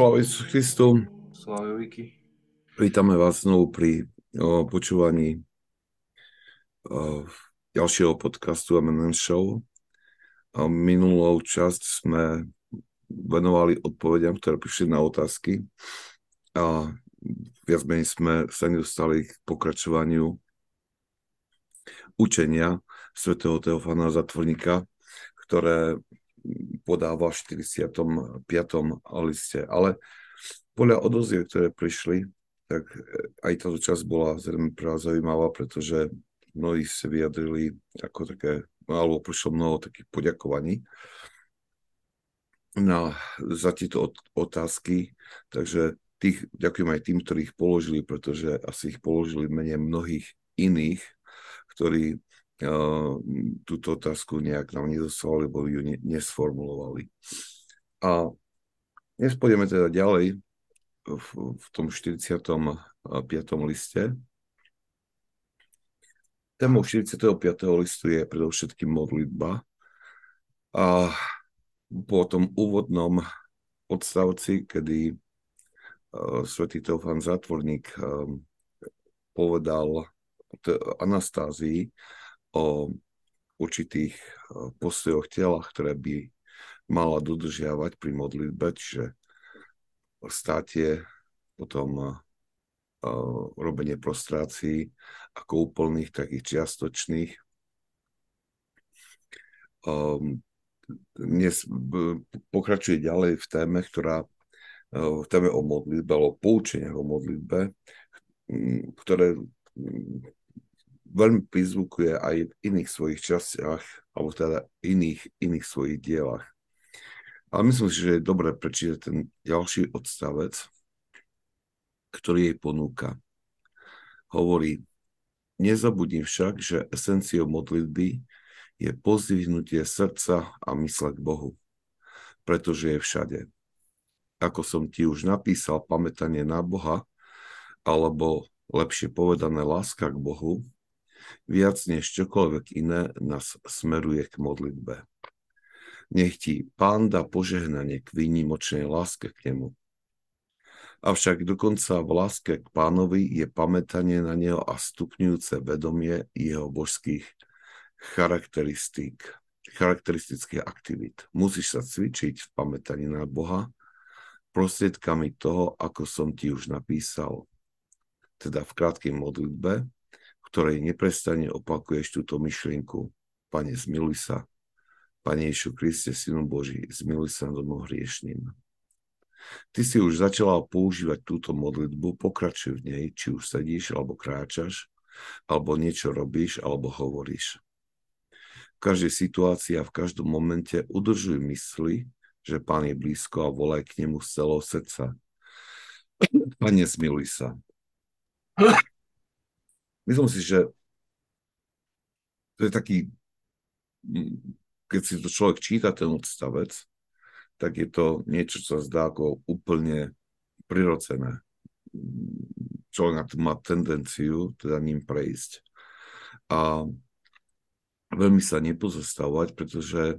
Sláva Ježišu Christu. Sláva Viki. Vítame vás znovu pri o, počúvaní o, ďalšieho podcastu MNN Show. A minulou časť sme venovali odpovediam, ktoré prišli na otázky a viac menej sme sa nedostali k pokračovaniu učenia svätého Teofana Zatvorníka, ktoré podáva v 45. liste. Ale podľa odoziek, ktoré prišli, tak aj táto časť bola zrejme pre vás zaujímavá, pretože mnohí sa vyjadrili ako také, alebo prišlo mnoho takých poďakovaní na, za tieto otázky, takže tých, ďakujem aj tým, ktorí ich položili, pretože asi ich položili menej mnohých iných, ktorí túto otázku nejak nám nedoslali, lebo ju ne, nesformulovali. A dnes pôjdeme teda ďalej v, v tom 45. liste. Témou 45. listu je predovšetkým modlitba. A po tom úvodnom odstavci, kedy uh, svätý Teofán Zatvorník uh, povedal Anastázii, o určitých e, postojoch tela, ktoré by mala dodržiavať pri modlitbe, čiže státie, potom uh, robenie prostrácií ako úplných, takých čiastočných. Um, dnes pokračuje ďalej v téme, ktorá v téme o modlitbe, alebo poučeniach o modlitbe, ktoré veľmi prizvukuje aj v iných svojich častiach, alebo teda iných, iných svojich dielach. Ale myslím si, že je dobré prečítať ten ďalší odstavec, ktorý jej ponúka. Hovorí, nezabudni však, že esenciou modlitby je pozdvihnutie srdca a mysle k Bohu, pretože je všade. Ako som ti už napísal, pamätanie na Boha, alebo lepšie povedané láska k Bohu, viac než čokoľvek iné nás smeruje k modlitbe. Nech ti pán dá požehnanie k výnimočnej láske k nemu. Avšak dokonca v láske k pánovi je pamätanie na neho a stupňujúce vedomie jeho božských charakteristík, charakteristických aktivít. Musíš sa cvičiť v pamätaní na Boha prostriedkami toho, ako som ti už napísal, teda v krátkej modlitbe, ktorej neprestane opakuješ túto myšlienku. Pane, zmiluj sa. Pane Ješu Kriste, Synu Boží, zmiluj sa nad hriešným. Ty si už začala používať túto modlitbu, pokračuj v nej, či už sedíš, alebo kráčaš, alebo niečo robíš, alebo hovoríš. V každej situácii a v každom momente udržuj mysli, že Pán je blízko a volaj k nemu z celého srdca. Pane, zmiluj sa. Myslím si, že to je taký, keď si to človek číta, ten odstavec, tak je to niečo, čo sa zdá ako úplne prirodzené. Človek má tendenciu teda ním prejsť. A veľmi sa nepozostavovať, pretože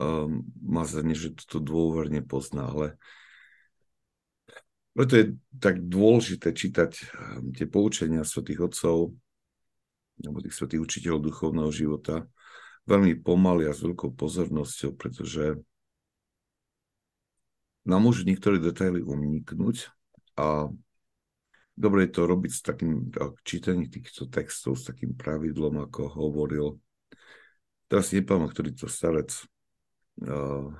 um, má za ne, že toto dôverne pozná, ale preto je tak dôležité čítať ehm, tie poučenia svätých otcov alebo tých svätých učiteľov duchovného života veľmi pomaly a s veľkou pozornosťou, pretože nám môžu niektoré detaily uniknúť a dobre je to robiť s takým čítaním týchto textov, s takým pravidlom, ako hovoril teraz nepamätám, ktorý to starec uh,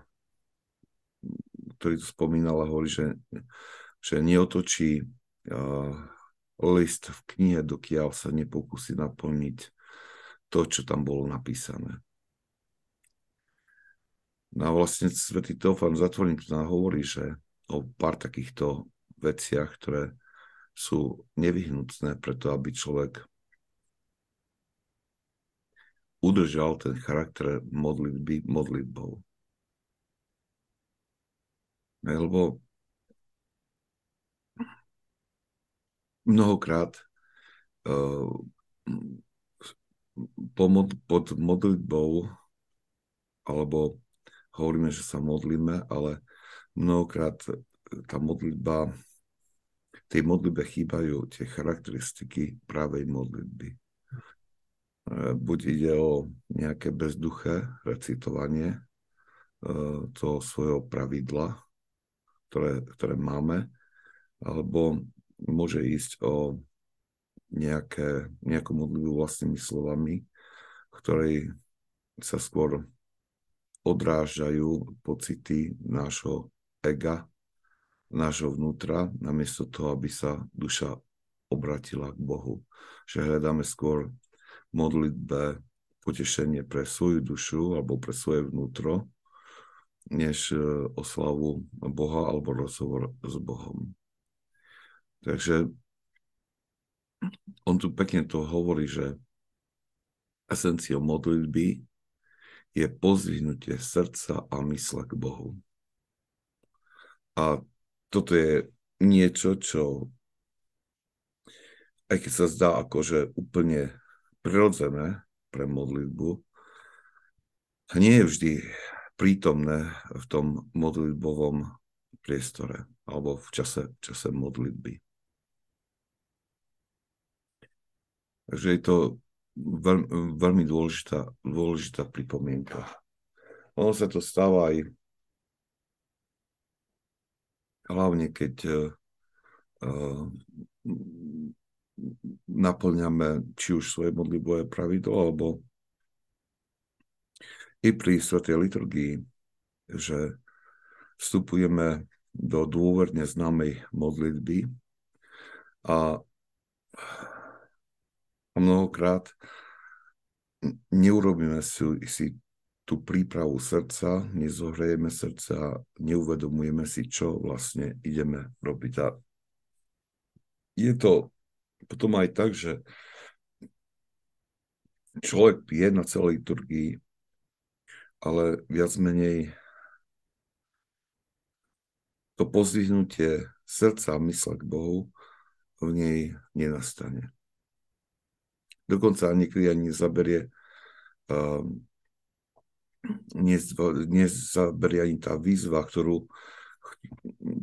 ktorý to spomínal a hovorí, že že neotočí list v knihe, dokiaľ sa nepokúsi naplniť to, čo tam bolo napísané. No a vlastne svätý Teofán Zatvorník nám hovorí, že o pár takýchto veciach, ktoré sú nevyhnutné preto, aby človek udržal ten charakter modlitby modlitbou. Lebo mnohokrát uh, pod modlitbou alebo hovoríme, že sa modlíme, ale mnohokrát tá modlitba, tej modlitbe chýbajú tie charakteristiky pravej modlitby. E, buď ide o nejaké bezduché recitovanie e, toho svojho pravidla, ktoré, ktoré máme, alebo môže ísť o nejaké, nejakú modlitbu vlastnými slovami, ktorej sa skôr odrážajú pocity nášho ega, nášho vnútra, namiesto toho, aby sa duša obratila k Bohu. Že hľadáme skôr modlitbe potešenie pre svoju dušu alebo pre svoje vnútro, než e, oslavu Boha alebo rozhovor s Bohom. Takže on tu pekne to hovorí, že esenciou modlitby je pozvihnutie srdca a mysle k Bohu. A toto je niečo, čo aj keď sa zdá akože úplne prirodzené pre modlitbu, nie je vždy prítomné v tom modlitbovom priestore alebo v čase, čase modlitby. Takže je to veľ, veľmi dôležitá, dôležitá pripomienka. Ono sa to stáva aj hlavne keď uh, naplňame či už svoje modlitbové pravidlo, alebo i pri svetej liturgii, že vstupujeme do dôverne známej modlitby a a mnohokrát neurobíme si, si tú prípravu srdca, nezohrejeme srdca, neuvedomujeme si, čo vlastne ideme robiť. A je to potom aj tak, že človek je na celej liturgii, ale viac menej to pozdvihnutie srdca a mysle k Bohu v nej nenastane dokonca niekedy ani nezaberie uh, nezaberie ani tá výzva, ktorú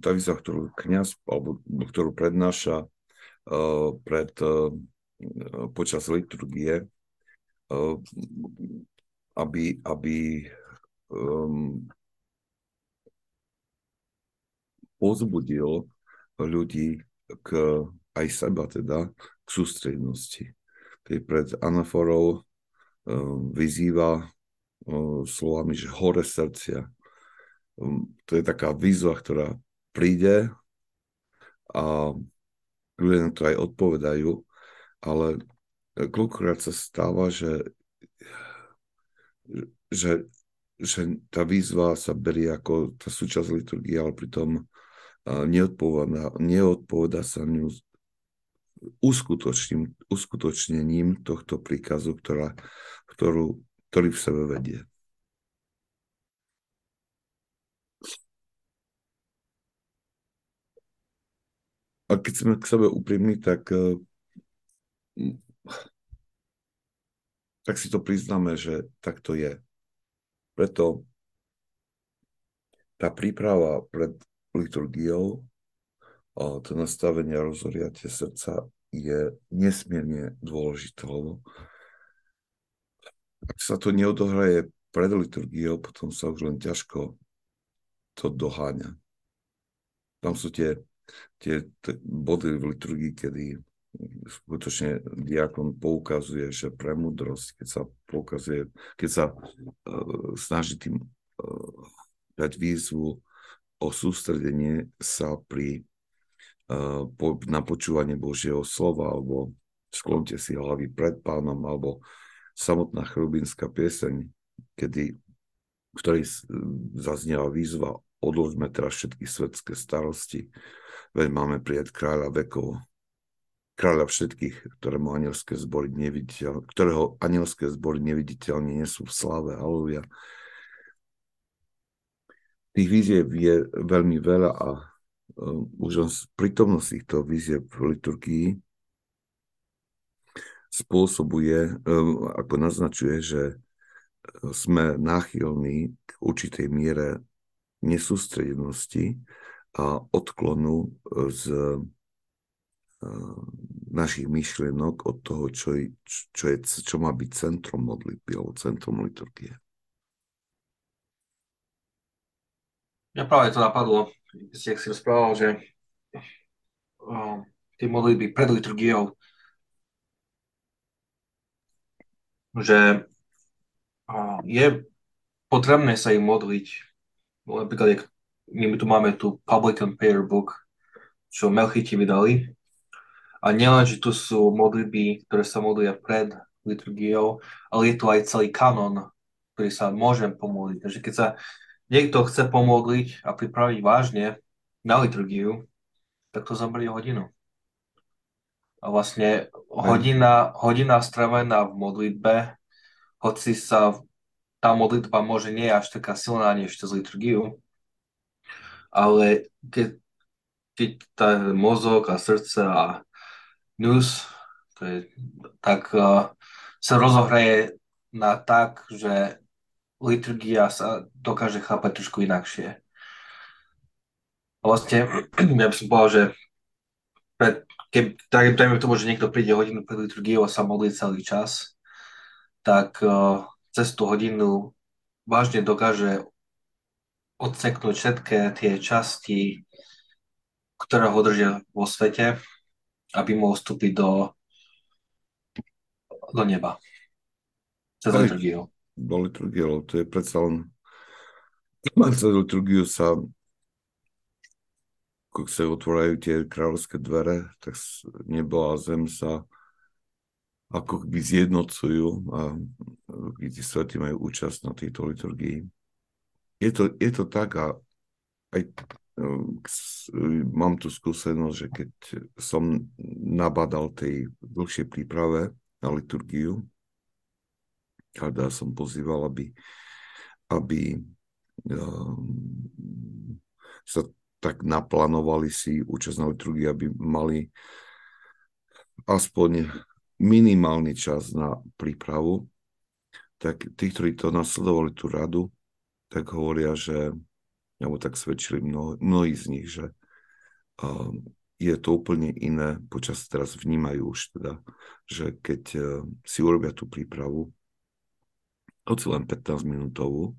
tá výzva, ktorú kniaz alebo ktorú prednáša uh, pred, uh, počas liturgie, uh, aby, aby um, pozbudil ľudí k, aj seba teda, k sústrednosti keď pred anaforou um, vyzýva um, slovami, že hore srdcia. Um, to je taká výzva, ktorá príde a ľudia na to aj odpovedajú, ale koľkokrát sa stáva, že, že, že tá výzva sa berie ako tá súčasť liturgie, ale pritom neodpoveda, neodpoveda sa ňu uskutočním, uskutočnením tohto príkazu, ktorá, ktorú, ktorý v sebe vedie. A keď sme k sebe úprimní, tak, eh, tak si to priznáme, že tak to je. Preto tá príprava pred liturgiou to nastavenie a srdca je nesmierne dôležité, lebo ak sa to neodohraje pred liturgiou, potom sa už len ťažko to doháňa. Tam sú tie, tie body v liturgii, kedy skutočne diakon poukazuje, že premudrosť, keď sa poukazuje, keď sa uh, snaží tým uh, dať výzvu o sústredenie sa pri na počúvanie Božieho slova, alebo sklonte si hlavy pred pánom, alebo samotná chrubinská pieseň, kedy, v zaznieva výzva odložme teraz všetky svetské starosti, veď máme prijať kráľa vekov, kráľa všetkých, ktorému anielské zbory neviditeľ, ktorého anielské zbory neviditeľne nesú v slave. Aleluja. Tých víziev je veľmi veľa a už len prítomnosť týchto výziev v liturgii spôsobuje, ehm, ako naznačuje, že e, sme náchylní k určitej miere nesústredenosti a odklonu z našich myšlienok od toho, čo, čo, je, čo má byť centrom modlitby alebo centrom liturgie. Mňa práve to napadlo, keď si rozprával, že uh, tie modlitby pred liturgiou, že uh, je potrebné sa im modliť. Napríklad, my tu máme tu Publican Prayer Book, čo Melchiti vydali, a nielen, že tu sú modlitby, ktoré sa modlia pred liturgiou, ale je tu aj celý kanon, ktorý sa môžem pomodliť. Takže keď sa niekto chce pomodliť a pripraviť vážne na liturgiu, tak to zabrie hodinu. A vlastne hodina, hodina stravená v modlitbe, hoci sa tá modlitba môže nie je až taká silná než cez liturgiu, ale keď, keď tá mozog a srdce a news, to je, tak uh, sa rozohraje na tak, že liturgia sa dokáže chápať trošku inakšie. A vlastne, ja by som povedal, že pred, keď dajme tomu, že niekto príde hodinu pred liturgiou a sa modlí celý čas, tak uh, cez tú hodinu vážne dokáže odseknúť všetky tie časti, ktoré ho držia vo svete aby mohol vstúpiť do, do neba. Cez liturgiu. Do liturgiu, to je predsa len cez liturgiu sa keď sa otvárajú tie kráľovské dvere, tak nebo a zem sa ako by zjednocujú a tí svety majú účasť na tejto liturgii. Je to, je to tak a aj mám tu skúsenosť, že keď som nabadal tej dlhšej príprave na liturgiu, kada som pozýval, aby, aby um, sa tak naplánovali si účasť na liturgii, aby mali aspoň minimálny čas na prípravu, tak tí, ktorí to nasledovali tú radu, tak hovoria, že alebo tak svedčili mnoho, mnohí z nich, že uh, je to úplne iné, počas teraz vnímajú už teda, že keď uh, si urobia tú prípravu, hoci len 15 minútovú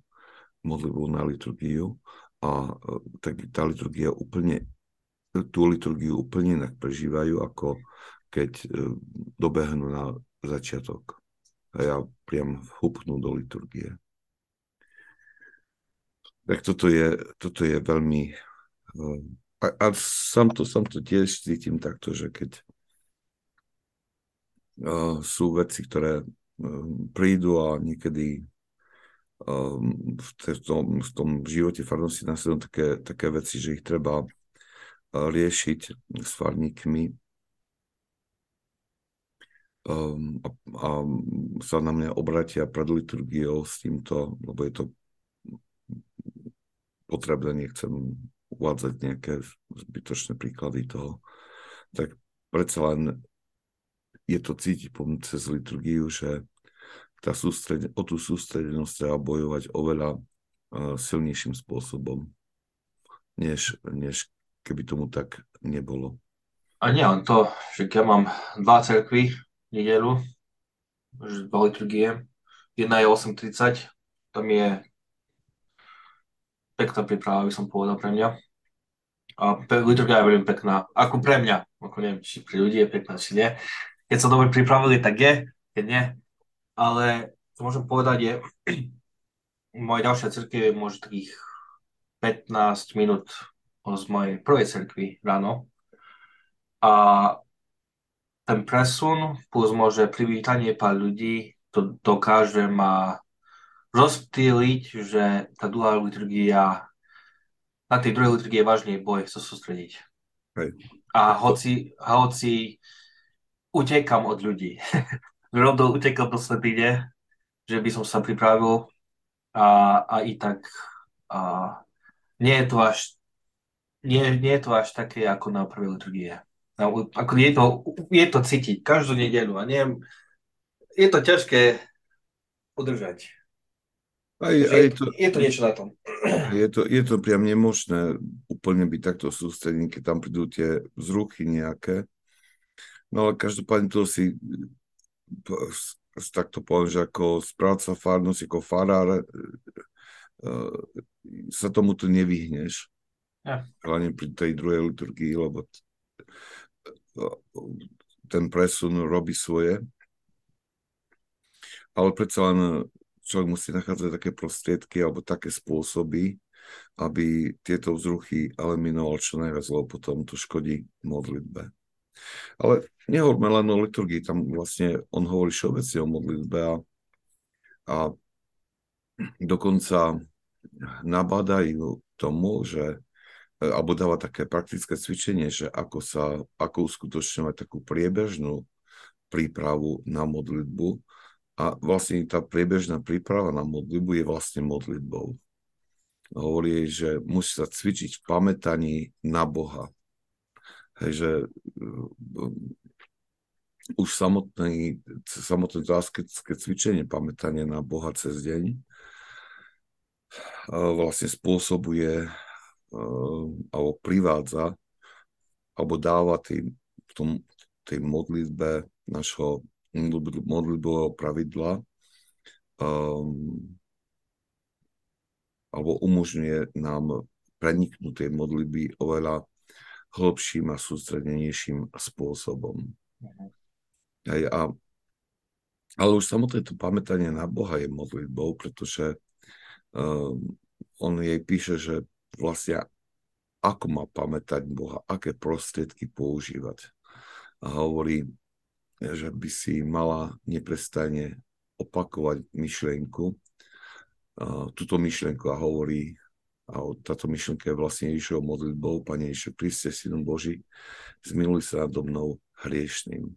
modlitbu na liturgiu, a uh, tak tá liturgia úplne, tú liturgiu úplne inak prežívajú, ako keď uh, dobehnú na začiatok. A ja priam hupnú do liturgie. Tak toto je, toto je veľmi... Eh, a, a sám, to, sám to tiež cítim takto, že keď sú veci, ktoré prídu a niekedy uh, v, tom, v tom živote farnosti následujú také, také veci, že ich treba uh, riešiť s farníkmi. Um, a, a sa na mňa obratia pred liturgiou s týmto, lebo je to potrebné, nechcem uvádzať nejaké zbytočné príklady toho, tak predsa len je to cítiť cez liturgiu, že tá sústred, o tú sústredenosť treba bojovať oveľa uh, silnejším spôsobom, než, než keby tomu tak nebolo. A nie len to, že keď mám dva cerkvy nedelu, dva liturgie, jedna je 8.30, tam je pekná príprava, by som povedal pre mňa. A liturgia je veľmi pekná. Ako pre mňa. Ako neviem, či pre ľudí je pekná, či nie. Keď sa dobre pripravili, tak je. Keď nie. Ale čo môžem povedať je, moja ďalšia cirkev je možno takých 15 minút z mojej prvej cirkvi ráno. A ten presun plus môže privítanie pár ľudí to dokáže ma rozptýliť, že tá druhá liturgia, na tej druhej liturgii je vážne boj sa sústrediť. Hej. A hoci, hoci utekam od ľudí, rovno utekam do slepine, že by som sa pripravil a, a i tak a, nie je to až nie, nie je to až také ako na prvej liturgie. No, ako je, to, je to cítiť každú nedelu a nie, je to ťažké udržať. Aj, aj to, je to niečo na tom. Je to, je to priam nemožné úplne byť takto sústredný, keď tam prídu tie vzruchy nejaké. No ale každopádne to si takto poviem, že ako správca farnosť, ako farár, e, sa tomu tu nevyhneš. Ja. Hlavne pri tej druhej liturgii, lebo ten presun robí svoje. Ale predsa len človek musí nachádzať také prostriedky alebo také spôsoby, aby tieto vzruchy eliminoval čo najviac, lebo potom to škodí modlitbe. Ale nehovorme len o liturgii, tam vlastne on hovorí všeobecne o modlitbe a, a dokonca nabádajú tomu, že alebo dáva také praktické cvičenie, že ako sa, ako uskutočňovať takú priebežnú prípravu na modlitbu, a vlastne tá priebežná príprava na modlitbu je vlastne modlitbou. Hovorí jej, že musí sa cvičiť v pamätaní na Boha. Hej, že uh, už samotné, samotné to asketické cvičenie pamätania na Boha cez deň uh, vlastne spôsobuje uh, alebo privádza alebo dáva tým, tom, tej modlitbe našho modlitbového pravidla um, alebo umožňuje nám preniknúť tej modlitby oveľa hlbším a sústredenejším spôsobom. Aj, a, ale už samotné to pamätanie na Boha je modlitbou, pretože um, on jej píše, že vlastne ako má pamätať Boha, aké prostriedky používať. A hovorí, že by si mala neprestane opakovať myšlienku, túto myšlienku a hovorí, a táto myšlienka je vlastne Ježišovou modlitbou, Pane Ježišu Kriste, Synu Boží, zmiluj sa nado mnou hriešným.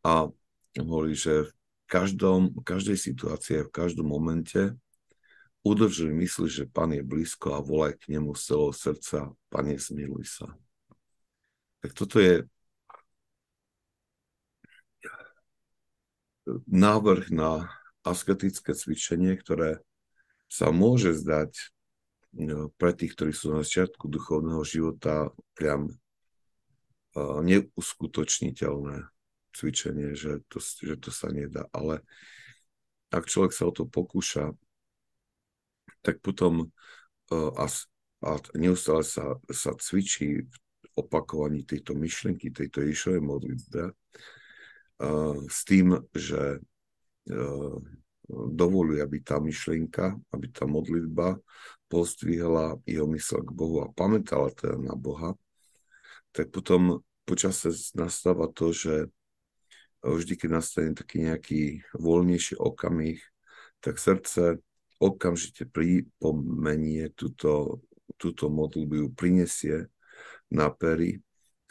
A hovorí, že v každom, v každej situácii, v každom momente udrž mysli, že Pán je blízko a volaj k nemu z celého srdca, Pane, zmiluj sa. Tak toto je návrh na asketické cvičenie, ktoré sa môže zdať no, pre tých, ktorí sú na začiatku duchovného života priam neuskutočniteľné cvičenie, že to, že to sa nedá. Ale ak človek sa o to pokúša, tak potom a, a neustále sa, sa cvičí v opakovaní tejto myšlienky, tejto Ježišovej modlitbe, s tým, že dovoluje, aby tá myšlienka, aby tá modlitba pozdvihla jeho mysl k Bohu a pamätala teda na Boha, tak potom počase nastáva to, že vždy, keď nastane taký nejaký voľnejší okamih, tak srdce okamžite pripomenie túto, túto modlitbu, ju prinesie na pery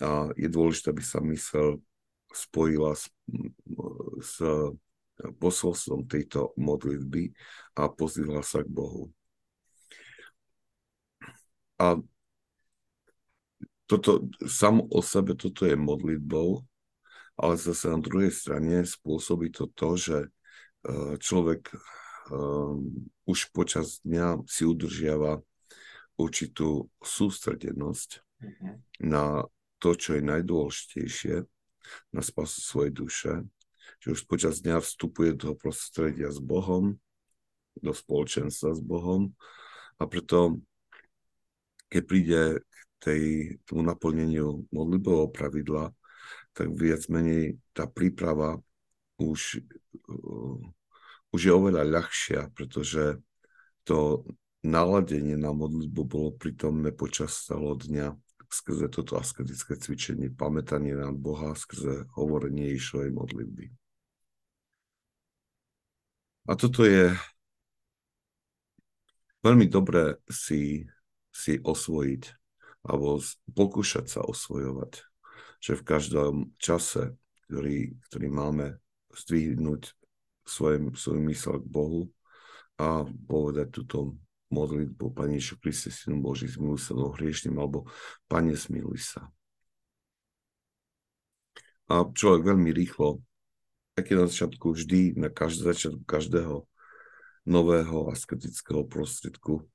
a je dôležité, aby sa mysel spojila s, s posolstvom tejto modlitby a pozývala sa k Bohu. A toto, sam o sebe toto je modlitbou, ale zase na druhej strane spôsobí to to, že e, človek um, už počas dňa si udržiava určitú sústredenosť mm-hmm. na to, čo je najdôležitejšie na spasu svojej duše, že už počas dňa vstupuje do prostredia s Bohom, do spoločenstva s Bohom a preto, keď príde k tej, tomu naplneniu modlitbového pravidla, tak viac menej tá príprava už, uh, už je oveľa ľahšia, pretože to naladenie na modlitbu bolo prítomné počas celého dňa skrze toto asketické cvičenie, pamätanie na Boha, skrze hovorenie Išovej modlitby. A toto je veľmi dobré si, si osvojiť alebo pokúšať sa osvojovať, že v každom čase, ktorý, ktorý máme zdvihnúť svoj, svoj mysel k Bohu a povedať túto modlitbu Pane Ježišu Kriste, Synu Boží, zmiluj sa do hriešným, alebo Pane, zmiluj sa. A človek veľmi rýchlo, keď na začiatku vždy, na každý začiatku každého nového asketického prostriedku,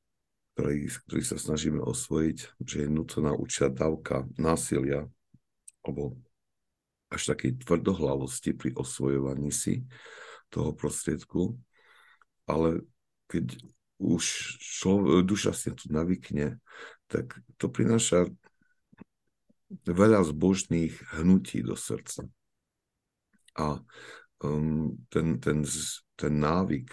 ktorý, ktorý sa snažíme osvojiť, že je nutná určitá dávka násilia alebo až takej tvrdohlavosti pri osvojovaní si toho prostriedku, ale keď už člo, duša si to navykne, tak to prináša veľa zbožných hnutí do srdca. A um, ten, ten, ten návyk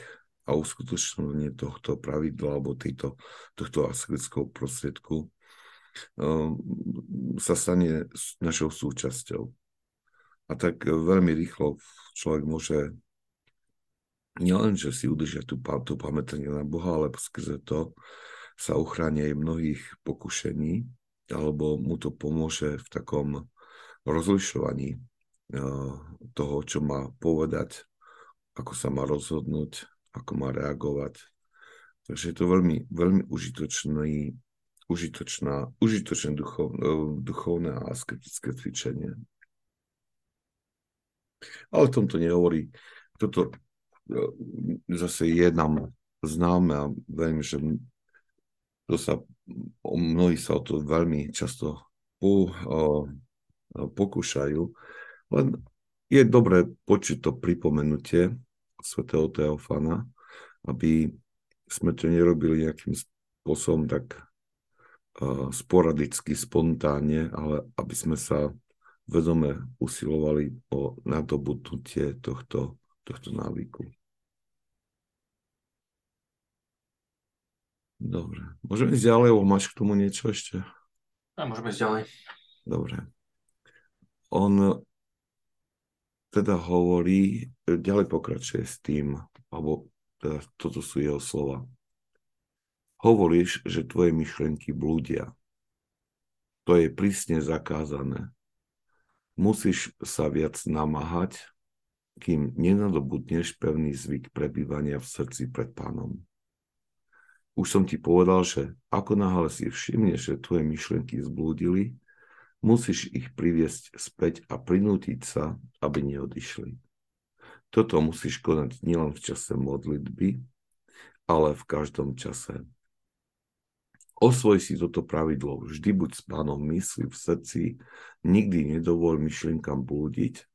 a uskutočnenie tohto pravidla alebo tejto, tohto asketického prostriedku um, sa stane našou súčasťou. A tak veľmi rýchlo človek môže nielen, si udržia tú, tú pamätanie na Boha, ale skrze to sa uchráni aj mnohých pokušení, alebo mu to pomôže v takom rozlišovaní toho, čo má povedať, ako sa má rozhodnúť, ako má reagovať. Takže je to veľmi, veľmi užitočný, užitočná, užitočné duchov, duchovné a asketické cvičenie. Ale v tomto nehovorí. Toto zase je nám známe a verím, že to sa, o mnohí sa o to veľmi často po, o, pokúšajú. Len je dobré počuť to pripomenutie svätého Teofana, aby sme to nerobili nejakým spôsobom tak uh, sporadicky, spontánne, ale aby sme sa vedome usilovali o nadobudnutie tohto, tohto návyku. Dobre. Môžeme ísť ďalej, lebo máš k tomu niečo ešte? A môžeme ísť ďalej. Dobre. On teda hovorí, ďalej pokračuje s tým, alebo teda toto sú jeho slova. Hovoríš, že tvoje myšlenky blúdia. To je prísne zakázané. Musíš sa viac namáhať, kým nenadobudneš pevný zvyk prebývania v srdci pred pánom. Už som ti povedal, že ako náhle si všimneš, že tvoje myšlienky zblúdili, musíš ich priviesť späť a prinútiť sa, aby neodišli. Toto musíš konať nielen v čase modlitby, ale v každom čase. Osvoj si toto pravidlo. Vždy buď s pánom mysli v srdci, nikdy nedovol myšlienkam blúdiť.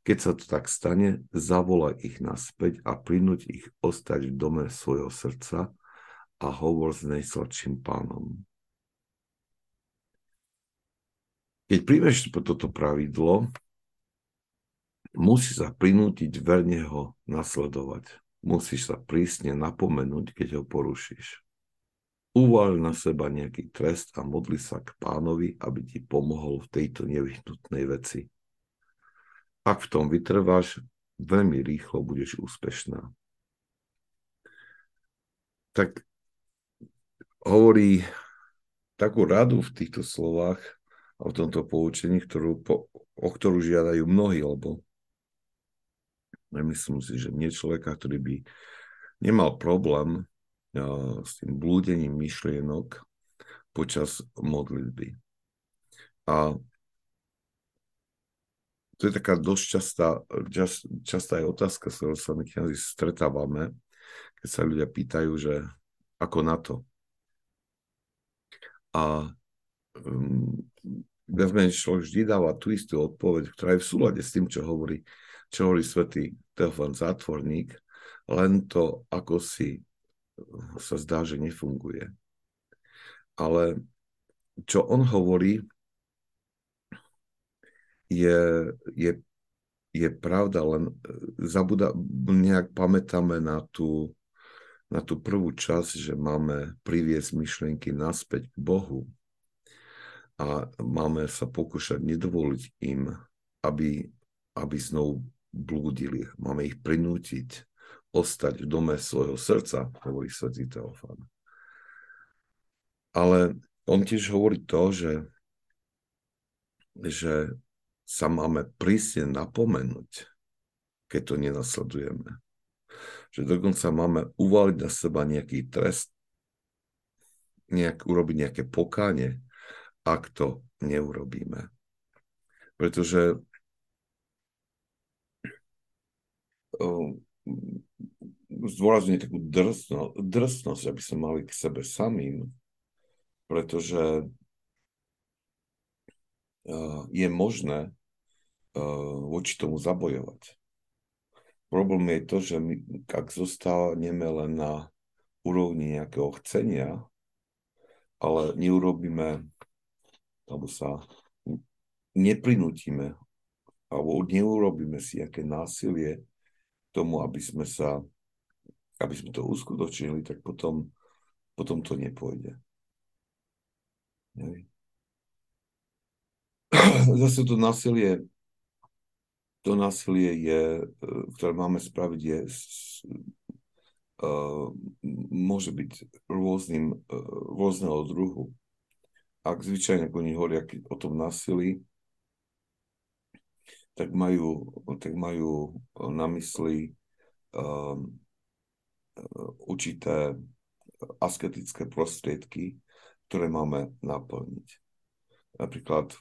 Keď sa to tak stane, zavolaj ich naspäť a prinúť ich ostať v dome svojho srdca a hovor s najsladším pánom. Keď príjmeš toto pravidlo, musíš sa prinútiť verne ho nasledovať. Musíš sa prísne napomenúť, keď ho porušíš. Uvaľ na seba nejaký trest a modli sa k pánovi, aby ti pomohol v tejto nevyhnutnej veci. Ak v tom vytrváš, veľmi rýchlo budeš úspešná. Tak hovorí takú radu v týchto slovách v tomto poučení, ktorú, po, o ktorú žiadajú mnohí, lebo nemyslím si, že nie človeka, ktorý by nemal problém uh, s tým blúdením myšlienok počas modlitby. A to je taká dosť častá, čas, častá je otázka, s ktorou sa my kniazy stretávame, keď sa ľudia pýtajú, že ako na to. A um, viac človek vždy dáva tú istú odpoveď, ktorá je v súlade s tým, čo hovorí, čo hovorí svätý Teofan Zátvorník, len to, ako si sa zdá, že nefunguje. Ale čo on hovorí, je, je, je pravda, len zabuda, nejak pamätáme na tú, na tú prvú časť, že máme priviesť myšlienky naspäť k Bohu a máme sa pokúšať nedovoliť im, aby, aby znovu blúdili. Máme ich prinútiť ostať v dome svojho srdca, hovorí svätý Teofán. Ale on tiež hovorí to, že, že sa máme prísne napomenúť, keď to nenasledujeme že dokonca máme uvaliť na seba nejaký trest, nejak, urobiť nejaké pokánie, ak to neurobíme. Pretože zdôrazňuje takú drsno, drsnosť, aby sme mali k sebe samým, pretože uh, je možné uh, voči tomu zabojovať. Problém je to, že my, ak zostávame len na úrovni nejakého chcenia, ale neurobíme, alebo sa neprinútime, alebo neurobíme si nejaké násilie tomu, aby sme sa, aby sme to uskutočnili, tak potom, potom to nepôjde. Zase to násilie to násilie je, e, ktoré máme spraviť, je, uh, môže byť rôznym, uh, rôzneho druhu. Ak zvyčajne, ako oni hovoria o tom násilí, tak majú, tak majú na mysli um, určité asketické prostriedky, ktoré máme naplniť. Napríklad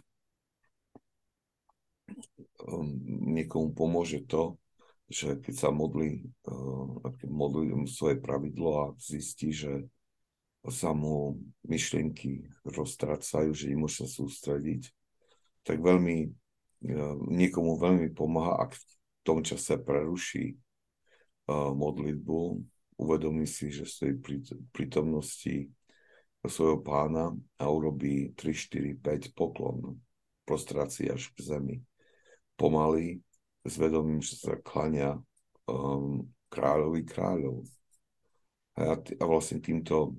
Um, niekomu pomôže to, že keď sa modlí, uh, modlí svoje pravidlo a zistí, že sa mu myšlienky roztracajú, že nemôže sa sústrediť, tak veľmi, uh, niekomu veľmi pomáha, ak v tom čase preruší uh, modlitbu, uvedomí si, že stojí pri prítomnosti svojho pána a urobí 3, 4, 5 poklon prostrácii až k zemi pomaly s vedomím, že sa klania um, kráľovi kráľov. A, a vlastne týmto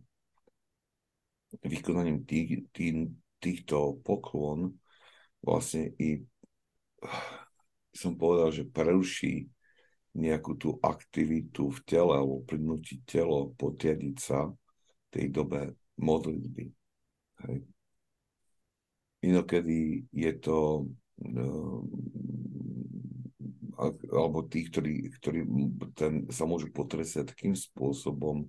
vykonaním tých, tý, týchto poklon vlastne i som povedal, že preruší nejakú tú aktivitu v tele alebo prinúti telo potiadiť sa tej dobe modlitby. Hej. Inokedy je to Ehm, alebo tí, ktorí, ktorí ten, sa môžu potresať takým spôsobom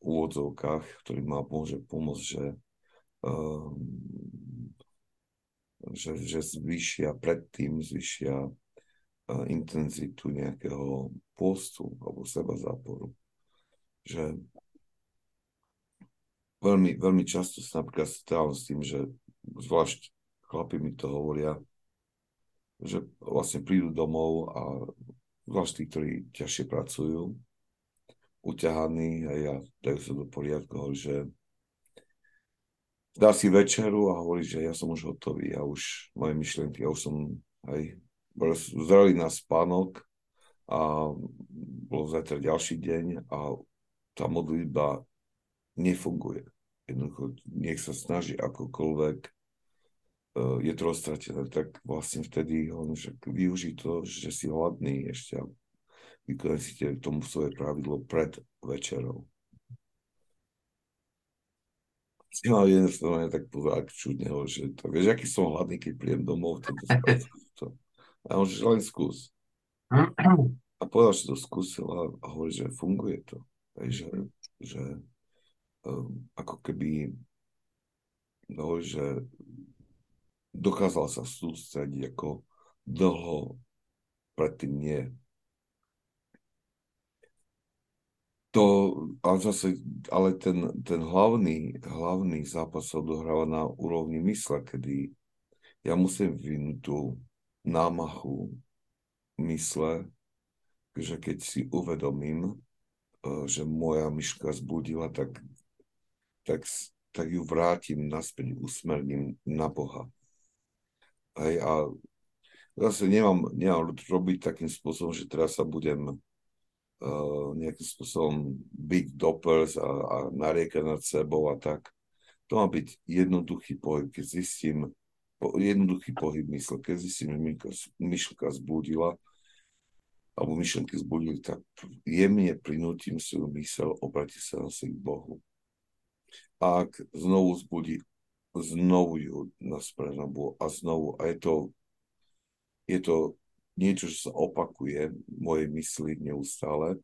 úvodzovkách, ktorý má môže pomôcť, že, uh, že, že zvyšia predtým, zvyšia uh, intenzitu nejakého postu alebo seba záporu. Že veľmi, veľmi často sa napríklad stávam s tým, že zvlášť chlapi mi to hovoria, že vlastne prídu domov a zvlášť tí, ktorí ťažšie pracujú, uťahaní a ja dajú sa do poriadku, že dá si večeru a hovorí, že ja som už hotový, ja už moje myšlienky, ja už som aj zreli na spánok a bol zajtra ďalší deň a tá modlitba nefunguje. Jednoducho, nech sa snaží akokoľvek Eh, je to roztratené, tak vlastne vtedy on že využij to, že si hladný ešte si tomu svoje pravidlo pred večerou. Si mal jeden toho tak povedal čudne, že to, vieš, aký som hladný, keď príjem domov, to, to. A on že len skús. A povedal, že to skúsil a hovorí, že funguje to. Hej, že, že um, ako keby no, že dokázal sa sústrediť ako dlho predtým nie. To, ale zase, ale ten, ten hlavný, hlavný zápas sa odohráva na úrovni mysle, kedy ja musím vyvinúť tú námahu mysle, že keď si uvedomím, e, že moja myška zbudila, tak, tak, tak ju vrátim naspäť, usmerním na Boha. Hej, a zase nemám, nemám robiť takým spôsobom, že teraz sa budem nejakým spôsobom byť dopers a, a nariekať nad sebou a tak. To má byť jednoduchý pohyb, keď zistím, po, jednoduchý pohyb mysle, keď zistím, že myšlka zbudila, alebo myšlenky zbudili, tak jemne prinútim svoju mysel obratiť sa na k Bohu. A ak znovu zbudí znovu ju na a znovu. A je to, je to niečo, čo sa opakuje v mojej mysli neustále.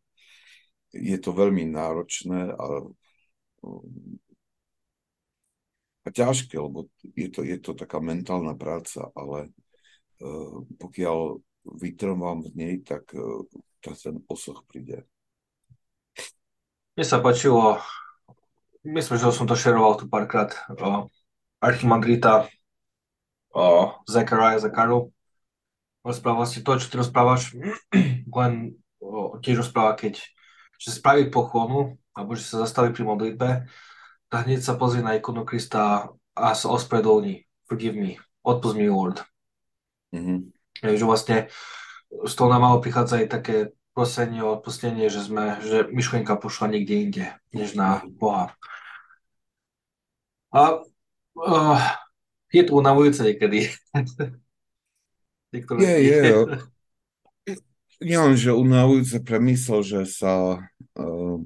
Je to veľmi náročné a, a ťažké, lebo je to, je to taká mentálna práca, ale uh, pokiaľ vytrvám v nej, tak uh, ten osoch príde. Mne sa páčilo, myslím, že som to šeroval tu párkrát, o, Archimandrita, o, Zachariah Zakaru. Rozprával si to, čo ty rozprávaš, len o, tiež rozpráva, keď že spraví pochonu, alebo že sa zastaví pri modlitbe, tak hneď sa pozrie na ikonu Krista a sa ospravedlní. Forgive me. Odpust mi, Lord. Mm-hmm. že vlastne z toho nám malo prichádzať aj také prosenie o odpustenie, že, sme, že myšlienka pošla niekde inde, než na Boha. A uh, je to unavujúce niekedy. je, je. Nielen, že unavujúce premysel, že sa uh,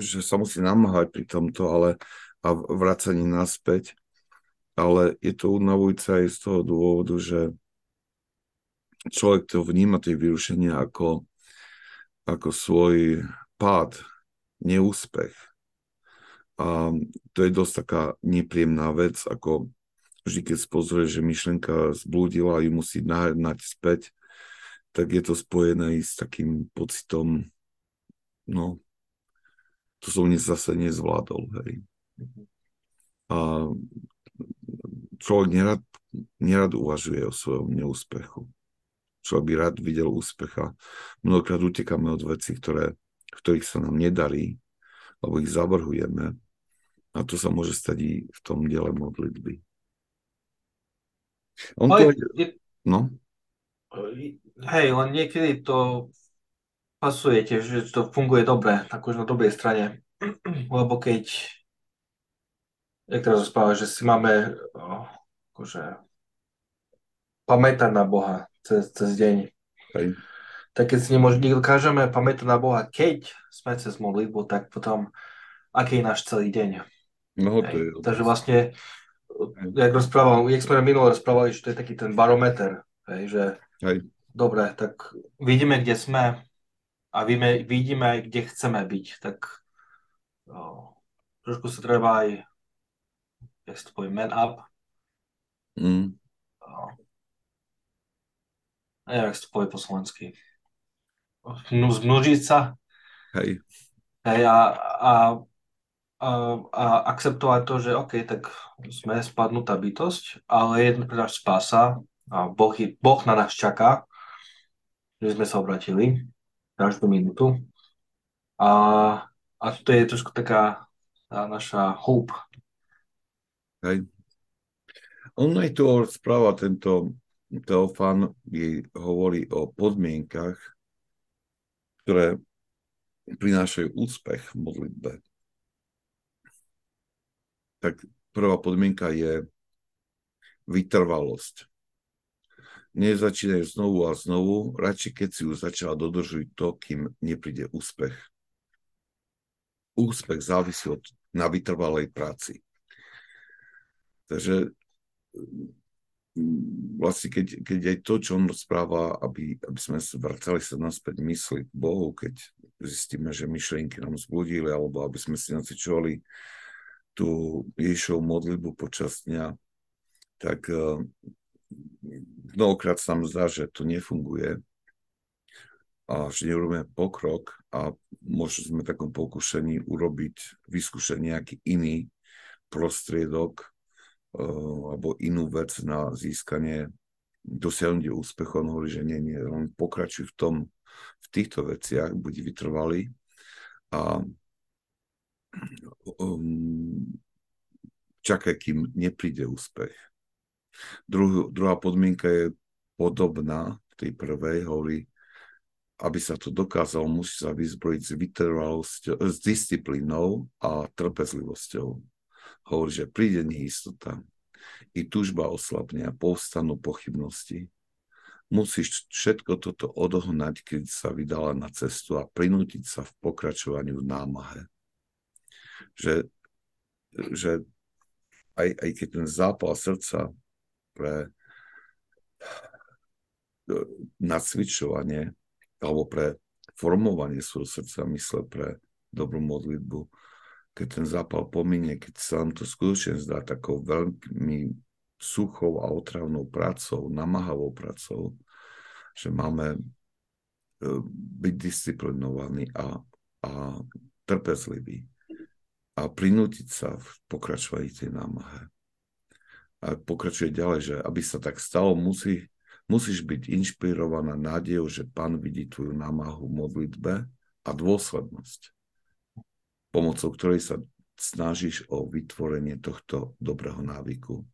že sa musí namáhať pri tomto, ale a vracaní naspäť, ale je to unavujúce aj z toho dôvodu, že človek to vníma tie vyrušenia ako, ako svoj pád, neúspech. A to je dosť taká nepríjemná vec, ako vždy, keď spozrie, že myšlenka zblúdila a ju musí nahrnať späť, tak je to spojené s takým pocitom, no, to som zase nezvládol, hej. A človek nerad, nerad uvažuje o svojom neúspechu človek by rád videl úspecha. Mnohokrát utekáme od vecí, ktoré, ktorých sa nám nedarí, alebo ich zavrhujeme. A to sa môže stať i v tom diele modlitby. On to... Je... No? Hej, len niekedy to pasujete, že to funguje dobre, už na dobrej strane. Lebo keď jak teraz rozpráva, že si máme akože pamätať na Boha, cez, cez deň. Hej. Tak keď si nedokážeme pamätať na Boha, keď sme cez modlitbu, tak potom aký je náš celý deň. No, to je Takže vlastne. Jak rozprával, jak sme minule rozprávali, že to je taký ten barometer, hej, že hej. dobre, tak vidíme, kde sme a vidíme, vidíme kde chceme byť, tak o, trošku sa treba aj, jak sa to povie, man up. Mm. O, neviem, jak sa to povie po slovensky. Zmnožiť sa. Hej. Hej, a, a, a, a akceptovať to, že OK, tak sme spadnutá bytosť, ale jedna pre spása a boh, boh na nás čaká, že sme sa obratili každú minútu. A, a to je trošku taká tá naša hope. Hej. On aj tu správa tento Teofan jej hovorí o podmienkach, ktoré prinášajú úspech v modlitbe. Tak prvá podmienka je vytrvalosť. Nezačínaj znovu a znovu, radšej keď si už začala dodržuj to, kým nepríde úspech. Úspech závisí od, na vytrvalej práci. Takže vlastne keď, keď aj to, čo on rozpráva, aby, aby sme vracali sa naspäť mysli k Bohu, keď zistíme, že myšlienky nám zbudili, alebo aby sme si nacvičovali tú Ježišovú modlitbu počas dňa, tak uh, mnohokrát sa zdá, že to nefunguje a že nerobíme pokrok a možno sme takom pokušení urobiť, vyskúšať nejaký iný prostriedok, Eh, alebo inú vec na získanie, dosiahnutie úspechu. On hovorí, že nie, nie, on pokračuje v tom, v týchto veciach, buď vytrvalý a um, čakaj, kým nepríde úspech. Druh, druhá podmienka je podobná tej prvej, hovorí, aby sa to dokázalo, musí sa vyzbrojiť s s disciplínou a trpezlivosťou hovorí, že príde neistota, i túžba oslabne a povstanú pochybnosti. Musíš všetko toto odohnať, keď sa vydala na cestu a prinútiť sa v pokračovaniu v námahe. Že, že aj, aj keď ten zápal srdca pre nacvičovanie alebo pre formovanie svojho srdca mysle pre dobrú modlitbu keď ten zápal pominie, keď sa nám to skutočne zdá takou veľmi suchou a otravnou prácou, namáhavou prácou, že máme e, byť disciplinovaní a a trpezlivý a prinútiť sa v pokračovaní tej námahe. A pokračuje ďalej, že aby sa tak stalo, musí, musíš byť inšpirovaná nádejou, že Pán vidí tvoju námahu v modlitbe a dôslednosť, pomocou ktorej sa snažíš o vytvorenie tohto dobrého návyku.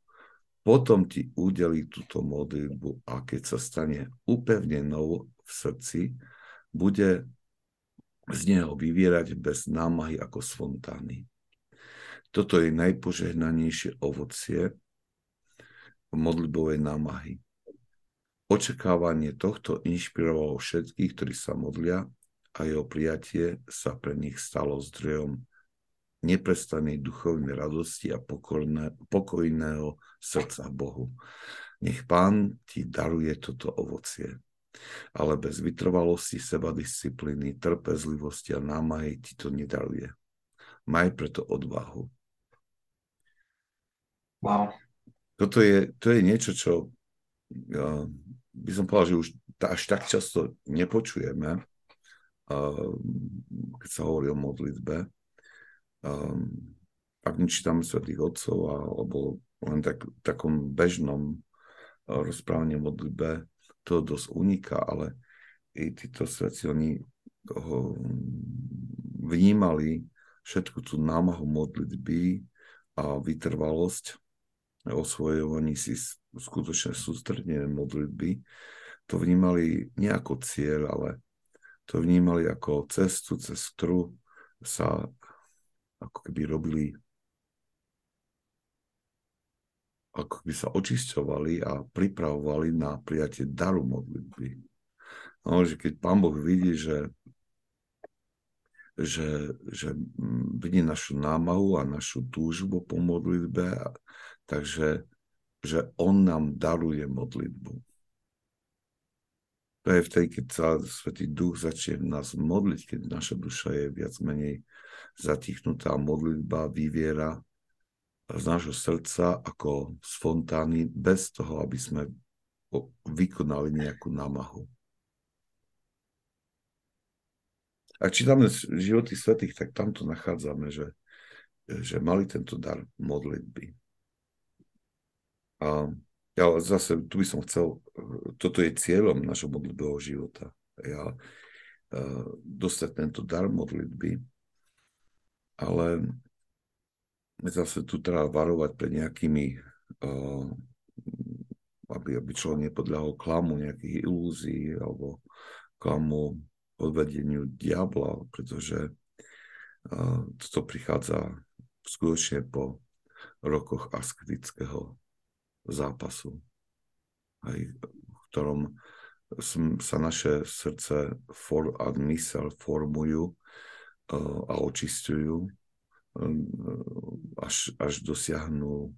Potom ti udelí túto modlitbu a keď sa stane upevnenou v srdci, bude z neho vyvierať bez námahy ako z fontány. Toto je najpožehnanejšie ovocie modlibovej námahy. Očakávanie tohto inšpirovalo všetkých, ktorí sa modlia a jeho prijatie sa pre nich stalo zdrojom neprestanej duchovnej radosti a pokorné, pokojného srdca Bohu. Nech Pán ti daruje toto ovocie. Ale bez vytrvalosti, sebadisciplíny, trpezlivosti a námahy ti to nedaruje. Maj preto odvahu. Wow. Toto je, to je niečo, čo uh, by som povedal, že už až tak často nepočujeme, uh, keď sa hovorí o modlitbe um, ak nečítame svetých otcov alebo len tak, takom bežnom uh, rozprávaní o modlitbe, to dosť uniká, ale i títo svetci, oni ho vnímali všetku tú námahu modlitby a vytrvalosť osvojovaní si skutočne sústrednené modlitby, to vnímali nie ako cieľ, ale to vnímali ako cestu, cez ktorú sa ako keby robili ako by sa očisťovali a pripravovali na prijatie daru modlitby. No, že keď pán Boh vidí, že, že, že vidí našu námahu a našu túžbu po modlitbe, takže že on nám daruje modlitbu. To je vtedy, keď sa Svetý Duch začne nás modliť, keď naša duša je viac menej zatichnutá modlitba vyviera z nášho srdca ako z fontány bez toho, aby sme vykonali nejakú námahu. Ak čítame životy svetých, tak tamto nachádzame, že, že mali tento dar modlitby. A ja zase, tu by som chcel, toto je cieľom našho modlitbového života. Ja, dostať tento dar modlitby, ale zase tu treba varovať pred nejakými, uh, aby, aby človek nepodľahol klamu nejakých ilúzií alebo klamu odvedeniu diabla, pretože toto prichádza skutočne po rokoch asketického zápasu, aj v ktorom sa naše srdce for, a mysel formujú a očistujú, až, až dosiahnu,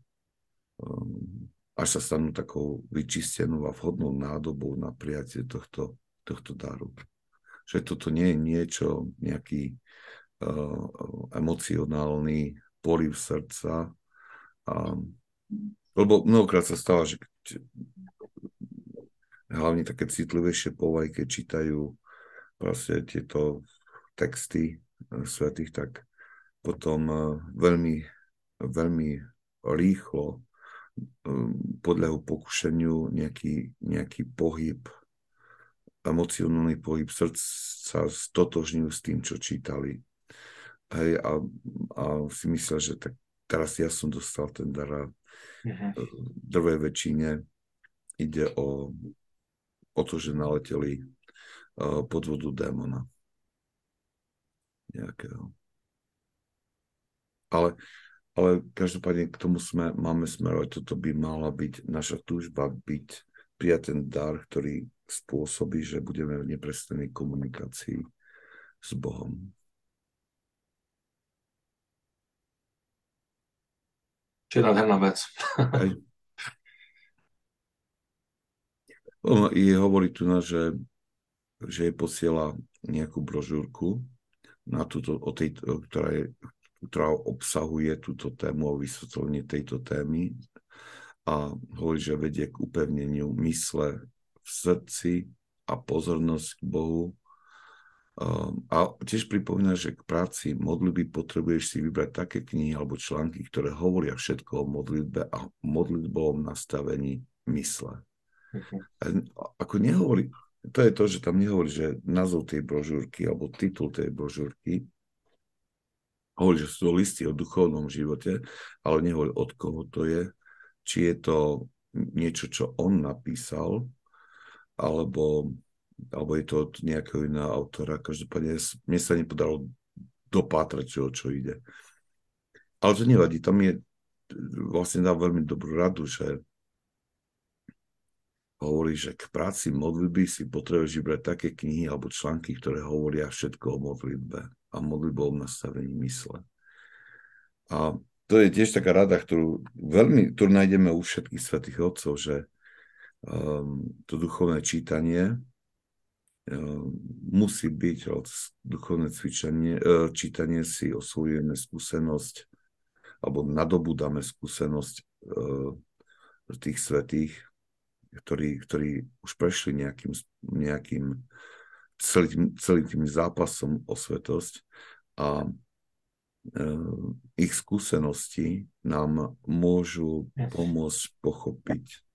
um, až sa stanú takou vyčistenou a vhodnou nádobou na prijatie tohto, tohto daru. Že toto nie je niečo, nejaký uh, emocionálny poliv srdca, um, lebo mnohokrát sa stáva, že hlavne také citlivejšie povajky čítajú proste tieto texty svetých, tak potom eh, veľmi, veľmi rýchlo eh, podľahu pokušeniu nejaký, nejaký pohyb, emocionálny pohyb srdca stotožňujú s tým, čo čítali. Hej, a, a si myslia, že tak teraz ja som dostal ten dar a uh-huh. drvej väčšine ide o, o to, že naleteli uh, pod vodu démona nejakého. Ale, ale každopádne k tomu sme, máme smerovať, toto by mala byť naša túžba, byť prijať ten dar, ktorý spôsobí, že budeme v neprestanej komunikácii s Bohom. Je nádherná vec. Aj. On je hovorí tu na, že, že je posiela nejakú brožúrku, na túto, o tej, ktorá, je, ktorá obsahuje túto tému o vysvetlenie tejto témy a hovorí, že vedie k upevneniu mysle v srdci a pozornosť k Bohu a tiež pripomína, že k práci modlitby potrebuješ si vybrať také knihy alebo články, ktoré hovoria všetko o modlitbe a modlitbovom nastavení mysle. Uh-huh. Ako nehovorí, to je to, že tam nehovorí, že názov tej brožúrky alebo titul tej brožúrky hovorí, že sú to listy o duchovnom živote, ale nehovorí, od koho to je, či je to niečo, čo on napísal, alebo alebo je to od nejakého iného autora. Každopádne mne sa nepodalo dopátrať, čo, čo ide. Ale to nevadí, tam je vlastne dá veľmi dobrú radu, že hovorí, že k práci modlitby si potrebuješ vybrať také knihy alebo články, ktoré hovoria všetko o modlitbe a modlitbovom nastavení mysle. A to je tiež taká rada, ktorú, veľmi, ktorú nájdeme u všetkých svetých otcov, že um, to duchovné čítanie musí byť duchovné cvičenie, e, čítanie si osvojujeme skúsenosť alebo nadobudáme skúsenosť e, tých svetých, ktorí, ktorí už prešli nejakým, nejakým celým, celým tým zápasom o svetosť a e, ich skúsenosti nám môžu pomôcť pochopiť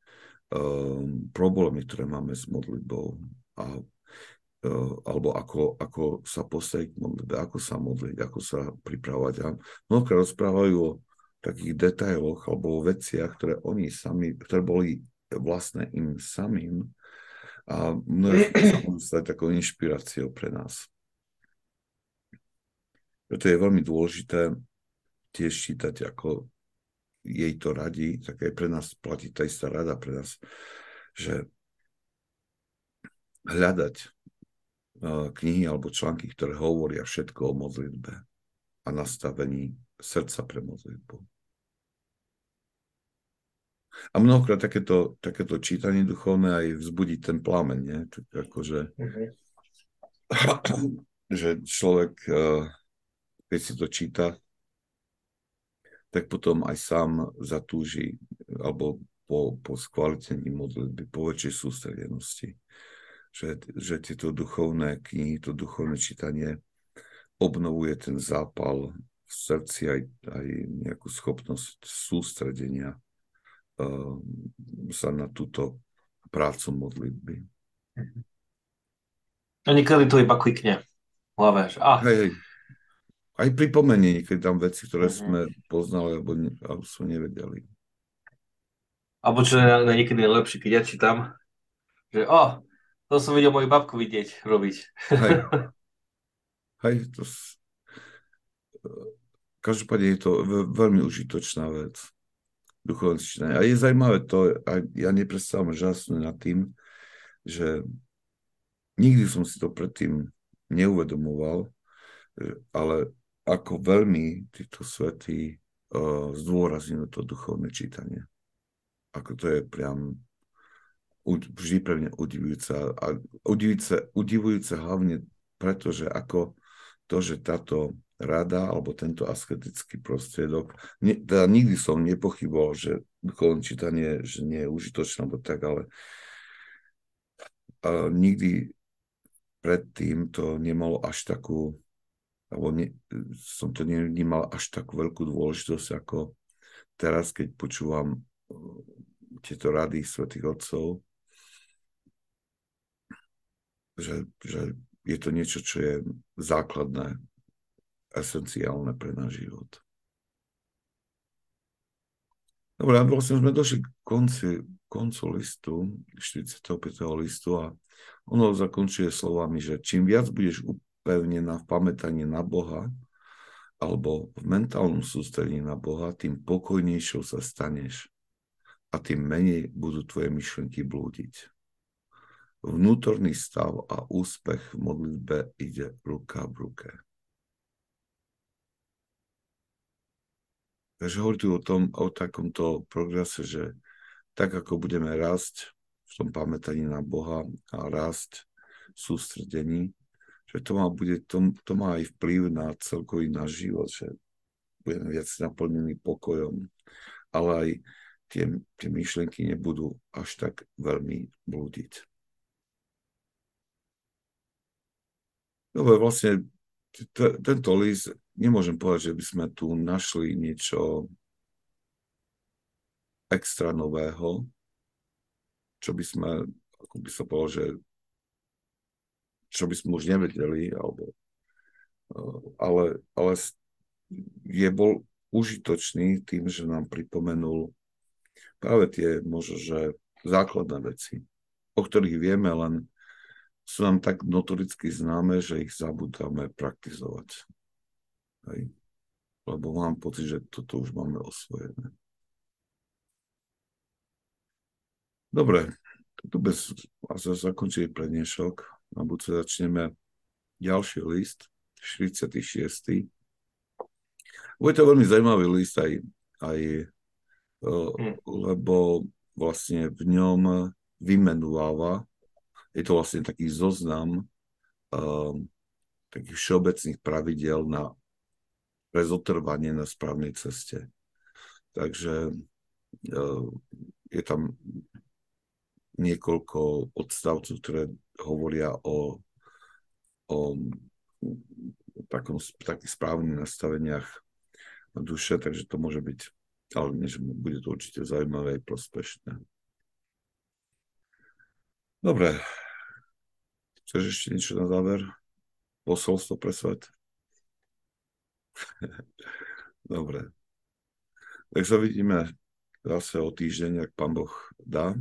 problémy, ktoré máme s modlitbou a alebo ako, ako sa postaviť k modlitbe, ako sa modliť, ako sa pripravovať. A mnohokrát rozprávajú o takých detailoch alebo o veciach, ktoré oni sami, ktoré boli vlastné im samým a mnohé sa môžu stať takou inšpiráciou pre nás. Preto je veľmi dôležité tiež čítať, ako jej to radí, tak aj pre nás platí tá istá rada pre nás, že hľadať knihy alebo články, ktoré hovoria všetko o modlitbe a nastavení srdca pre modlitbu. A mnohokrát takéto, takéto čítanie duchovné aj vzbudí ten plameň, nie? Akože, uh-huh. že človek, keď si to číta, tak potom aj sám zatúži alebo po, po skvalitení modlitby, po väčšej sústredenosti že, že tieto duchovné knihy, to duchovné čítanie obnovuje ten zápal v srdci aj, aj nejakú schopnosť sústredenia uh, sa na túto prácu modlitby. A niekedy to iba klikne v hlave, že ah. hej, hej. Aj pripomenie niekedy tam veci, ktoré uh-huh. sme poznali alebo, ne, alebo sme nevedeli. Alebo čo je niekedy najlepšie, keď ja čítam, že oh, to som videl moju babku vidieť, robiť. Hej. Hej, to... Každopádne je to veľmi užitočná vec. Duchovné čítanie. A je zaujímavé to, a ja neprestávam žasnúť nad tým, že nikdy som si to predtým neuvedomoval, ale ako veľmi títo svety uh, zdôrazňujú to duchovné čítanie. Ako to je priam vždy pre mňa udivujúce. A udivujúce, udivujúce hlavne preto, že ako to, že táto rada alebo tento asketický prostriedok, ne, teda nikdy som nepochyboval, že duchovné čítanie že nie je užitočné, alebo tak, ale a nikdy predtým to nemalo až takú, alebo ne, som to nemal až takú veľkú dôležitosť, ako teraz, keď počúvam tieto rady svätých Otcov, že, že je to niečo, čo je základné, esenciálne pre náš život. Dobre, a vlastne sme došli k konci, koncu listu, 45. listu a ono zakončuje slovami, že čím viac budeš upevnená v pamätaní na Boha alebo v mentálnom sústredení na Boha, tým pokojnejšou sa staneš a tým menej budú tvoje myšlenky blúdiť vnútorný stav a úspech v modlitbe ide ruka v ruke. Takže hovorí tu o, tom, o takomto progrese, že tak ako budeme rásť v tom pamätaní na Boha a rásť v sústredení, že to má, bude, to, to má aj vplyv na celkový náš život, že budeme viac naplnení pokojom, ale aj tie, tie myšlenky nebudú až tak veľmi blúdiť. Dobre, vlastne t- tento list, nemôžem povedať, že by sme tu našli niečo extra nového, čo by sme, ako by sa povedal, že čo by sme už nevedeli, alebo, eh, ale, ale je bol užitočný tým, že nám pripomenul práve tie možno, že základné veci, o ktorých vieme, len sú nám tak notoricky známe, že ich zabudáme praktizovať. Hej. Lebo mám pocit, že toto už máme osvojené. Dobre, tu bez vás zakončili prednešok. Na budúce začneme ďalší list, 46. Bude to veľmi zaujímavý list aj, aj mm. lebo vlastne v ňom vymenúva, je to vlastne taký zoznam um, takých všeobecných pravidel na pre zotrvanie na správnej ceste. Takže uh, je tam niekoľko odstavcov, ktoré hovoria o, o takom, takých správnych nastaveniach duše, takže to môže byť, ale nie, že bude to určite zaujímavé a prospešné. Dobre. Chceš ešte niečo na záver? Posolstvo pre svet? Dobre. Tak sa vidíme zase o týždeň, ak pán Boh dá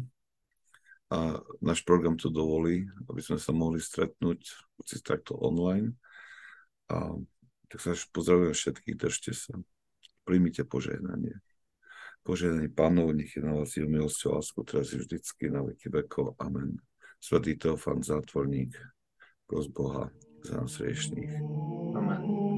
a náš program to dovolí, aby sme sa mohli stretnúť hoci takto online. A tak sa pozdravujem všetkých, držte sa. Príjmite požehnanie. Požehnanie pánov, nech je na vás jeho milosť a lásku teraz je vždycky na veky vekov. Amen. Svetý Teofan, zátvorník, pros Boha za nás riešných. Amen.